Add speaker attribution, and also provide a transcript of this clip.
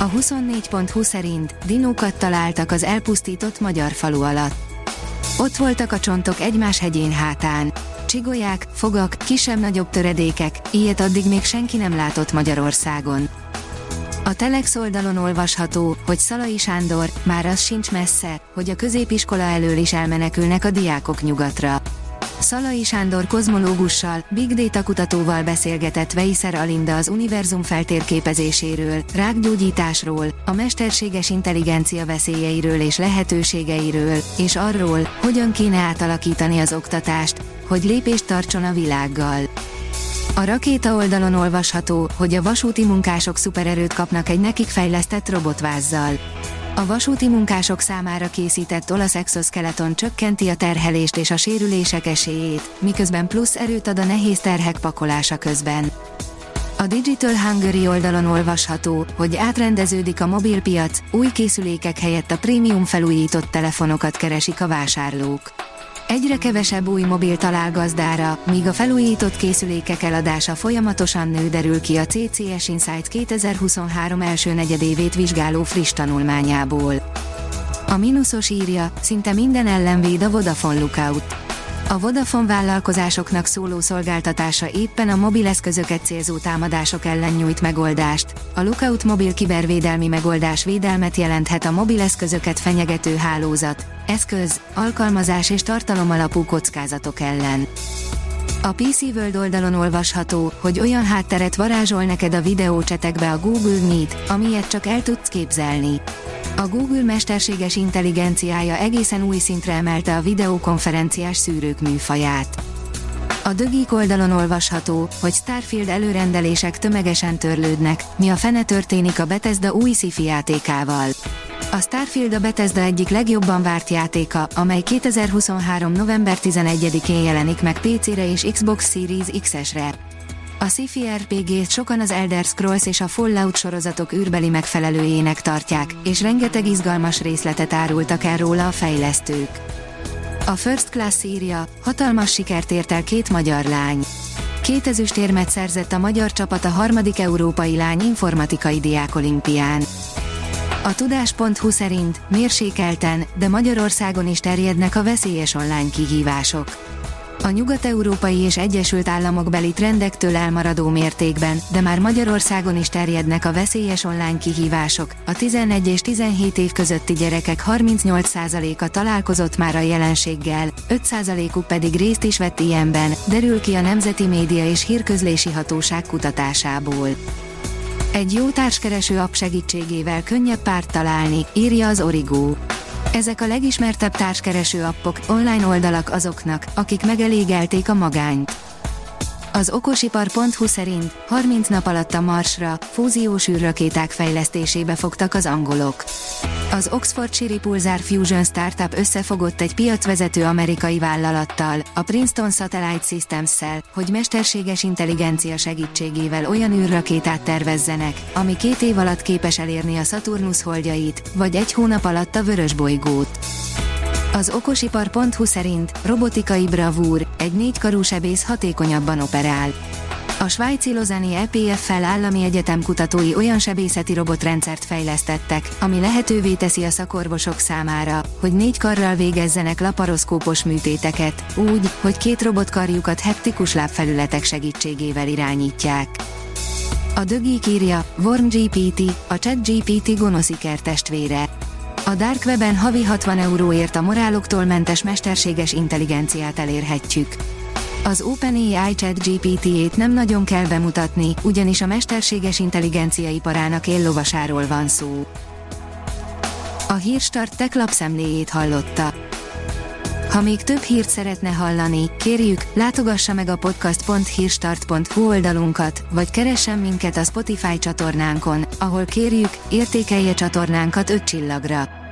Speaker 1: A 24.20 szerint dinókat találtak az elpusztított magyar falu alatt. Ott voltak a csontok egymás hegyén hátán. Csigolyák, fogak, kisebb-nagyobb töredékek, ilyet addig még senki nem látott Magyarországon. A Telex oldalon olvasható, hogy Szalai Sándor, már az sincs messze, hogy a középiskola elől is elmenekülnek a diákok nyugatra. Szalai Sándor kozmológussal, Big Data kutatóval beszélgetett Veiszer Alinda az univerzum feltérképezéséről, rákgyógyításról, a mesterséges intelligencia veszélyeiről és lehetőségeiről, és arról, hogyan kéne átalakítani az oktatást, hogy lépést tartson a világgal. A rakéta oldalon olvasható, hogy a vasúti munkások szupererőt kapnak egy nekik fejlesztett robotvázzal. A vasúti munkások számára készített olasz exoskeleton csökkenti a terhelést és a sérülések esélyét, miközben plusz erőt ad a nehéz terhek pakolása közben. A Digital Hungary oldalon olvasható, hogy átrendeződik a mobilpiac, új készülékek helyett a prémium felújított telefonokat keresik a vásárlók. Egyre kevesebb új mobil talál gazdára, míg a felújított készülékek eladása folyamatosan nő derül ki a CCS Insights 2023 első negyedévét vizsgáló friss tanulmányából. A mínuszos írja, szinte minden ellen véd a Vodafone Lookout. A Vodafone vállalkozásoknak szóló szolgáltatása éppen a mobileszközöket célzó támadások ellen nyújt megoldást. A Lookout mobil kibervédelmi megoldás védelmet jelenthet a mobileszközöket fenyegető hálózat, eszköz, alkalmazás és tartalom alapú kockázatok ellen. A PC World oldalon olvasható, hogy olyan hátteret varázsol neked a videócsetekbe a Google Meet, amilyet csak el tudsz képzelni. A Google mesterséges intelligenciája egészen új szintre emelte a videokonferenciás szűrők műfaját. A Dögik oldalon olvasható, hogy Starfield előrendelések tömegesen törlődnek, mi a fene történik a Bethesda új sci játékával. A Starfield a Bethesda egyik legjobban várt játéka, amely 2023. november 11-én jelenik meg PC-re és Xbox Series X-esre. A sci-fi RPG-t sokan az Elder Scrolls és a Fallout sorozatok űrbeli megfelelőjének tartják, és rengeteg izgalmas részletet árultak el róla a fejlesztők. A First Class írja, hatalmas sikert ért el két magyar lány. Két ezüstérmet szerzett a magyar csapat a harmadik európai lány informatikai diákolimpián. A tudás.hu szerint mérsékelten, de Magyarországon is terjednek a veszélyes online kihívások. A nyugat-európai és Egyesült Államok beli trendektől elmaradó mértékben, de már Magyarországon is terjednek a veszélyes online kihívások. A 11 és 17 év közötti gyerekek 38%-a találkozott már a jelenséggel, 5%-uk pedig részt is vett ilyenben, derül ki a Nemzeti Média és Hírközlési Hatóság kutatásából. Egy jó társkereső app segítségével könnyebb párt találni, írja az Origo. Ezek a legismertebb társkereső appok, online oldalak azoknak, akik megelégelték a magányt. Az okosipar.hu szerint 30 nap alatt a Marsra fúziós űrrakéták fejlesztésébe fogtak az angolok. Az Oxfordshire Pulsar Fusion Startup összefogott egy piacvezető amerikai vállalattal, a Princeton Satellite Systems-szel, hogy mesterséges intelligencia segítségével olyan űrrakétát tervezzenek, ami két év alatt képes elérni a Saturnus holdjait, vagy egy hónap alatt a vörös bolygót. Az okosipar.hu szerint robotikai bravúr, egy négykarú sebész hatékonyabban operál. A svájci Lozani EPF-fel állami egyetem kutatói olyan sebészeti robotrendszert fejlesztettek, ami lehetővé teszi a szakorvosok számára, hogy négy karral végezzenek laparoszkópos műtéteket, úgy, hogy két robotkarjukat heptikus lábfelületek segítségével irányítják. A dögik írja, Worm GPT, a ChatGPT gonosz testvére. A Dark Web-en havi 60 euróért a moráloktól mentes mesterséges intelligenciát elérhetjük. Az OpenAI chat GPT-ét nem nagyon kell bemutatni, ugyanis a mesterséges intelligencia iparának éllovasáról van szó. A Hírstart tech lapszemléjét hallotta. Ha még több hírt szeretne hallani, kérjük, látogassa meg a podcast.hírstart.hu oldalunkat, vagy keressen minket a Spotify csatornánkon, ahol kérjük, értékelje csatornánkat 5 csillagra.